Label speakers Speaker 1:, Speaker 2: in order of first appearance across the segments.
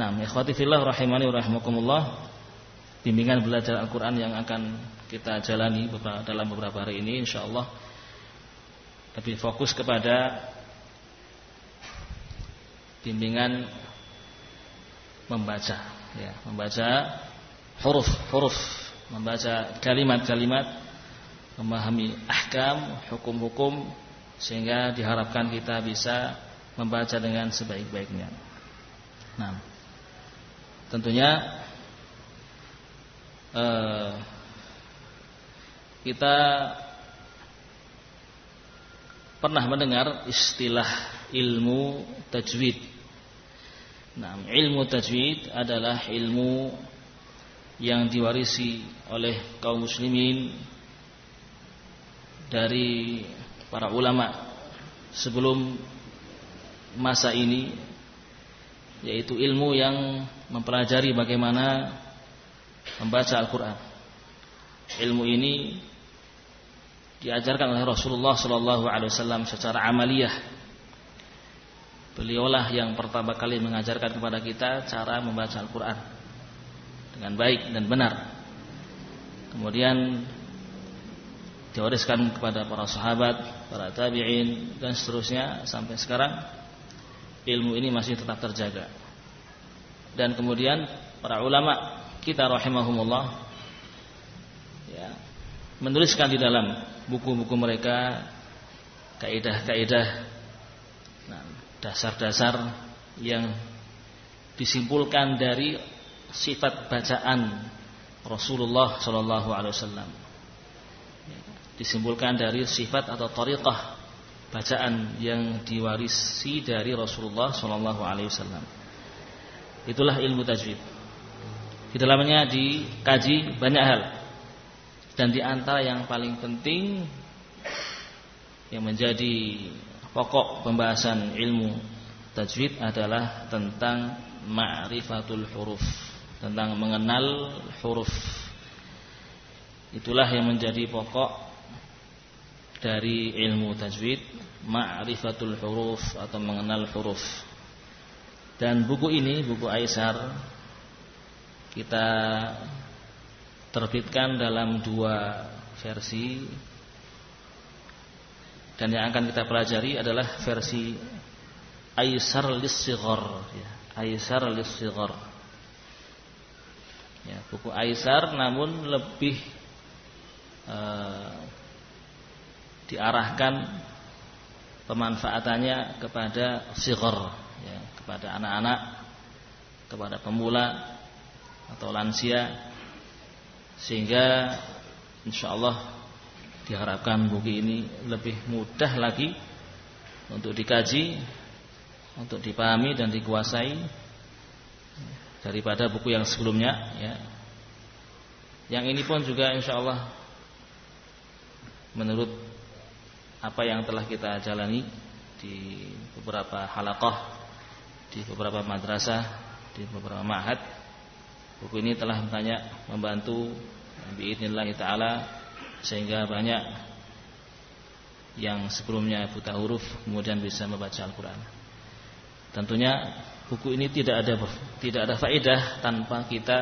Speaker 1: Nah, ikhwati fillah rahimani wa rahimakumullah. Bimbingan belajar Al-Qur'an yang akan kita jalani dalam beberapa hari ini insyaallah lebih fokus kepada bimbingan membaca ya, membaca huruf-huruf, membaca kalimat-kalimat, memahami ahkam, hukum-hukum sehingga diharapkan kita bisa membaca dengan sebaik-baiknya. Nah, tentunya eh, kita pernah mendengar istilah ilmu tajwid. Nah, ilmu tajwid adalah ilmu yang diwarisi oleh kaum muslimin dari para ulama sebelum masa ini yaitu ilmu yang mempelajari bagaimana membaca Al-Qur'an. Ilmu ini diajarkan oleh Rasulullah sallallahu alaihi wasallam secara amaliyah. Beliaulah yang pertama kali mengajarkan kepada kita cara membaca Al-Qur'an dengan baik dan benar. Kemudian diwariskan kepada para sahabat, para tabi'in dan seterusnya sampai sekarang ilmu ini masih tetap terjaga. Dan kemudian para ulama kita rahimahumullah ya, menuliskan di dalam buku-buku mereka kaidah-kaidah nah, dasar-dasar yang disimpulkan dari sifat bacaan Rasulullah Shallallahu Alaihi Wasallam disimpulkan dari sifat atau tariqah bacaan yang diwarisi dari Rasulullah Shallallahu Alaihi Wasallam. Itulah ilmu tajwid. Di dalamnya dikaji banyak hal dan di antara yang paling penting yang menjadi pokok pembahasan ilmu tajwid adalah tentang ma'rifatul huruf tentang mengenal huruf. Itulah yang menjadi pokok dari ilmu tajwid, ma'rifatul huruf atau mengenal huruf. Dan buku ini, buku Aisar kita terbitkan dalam dua versi. Dan yang akan kita pelajari adalah versi Aisar lis-Sighar ya, Aisar lis-Sighar. Ya, buku Aisar namun lebih uh, diarahkan pemanfaatannya kepada sigar ya, kepada anak-anak kepada pemula atau lansia sehingga insya Allah diharapkan buku ini lebih mudah lagi untuk dikaji untuk dipahami dan dikuasai daripada buku yang sebelumnya ya. Yang ini pun juga insya Allah menurut apa yang telah kita jalani di beberapa halakoh, di beberapa madrasah, di beberapa ma'had, buku ini telah banyak membantu biidznillah taala sehingga banyak yang sebelumnya buta huruf kemudian bisa membaca Al-Qur'an. Tentunya buku ini tidak ada tidak ada faedah tanpa kita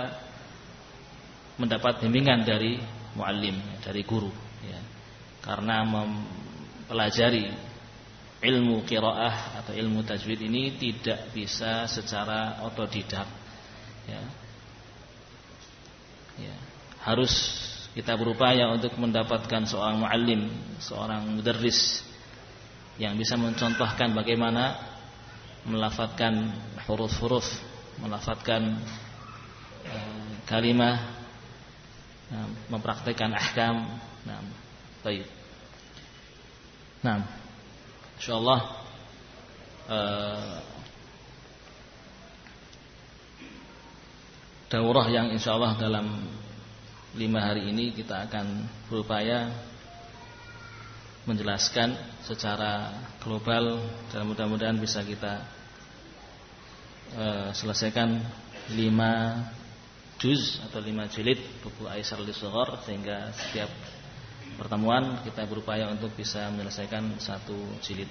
Speaker 1: mendapat bimbingan dari muallim, dari guru ya. Karena mempelajari ilmu qiraah atau ilmu tajwid ini tidak bisa secara otodidak ya. Ya. Harus kita berupaya untuk mendapatkan seorang muallim, seorang mudarris yang bisa mencontohkan bagaimana melafatkan huruf-huruf, melafatkan uh, kalimah, nah, ahkam. Nah, baik. Nah, insyaallah uh, daurah yang insyaallah dalam lima hari ini kita akan berupaya menjelaskan secara global dan mudah-mudahan bisa kita uh, selesaikan lima juz atau lima jilid buku Aisar Lisogor sehingga setiap pertemuan kita berupaya untuk bisa menyelesaikan satu jilid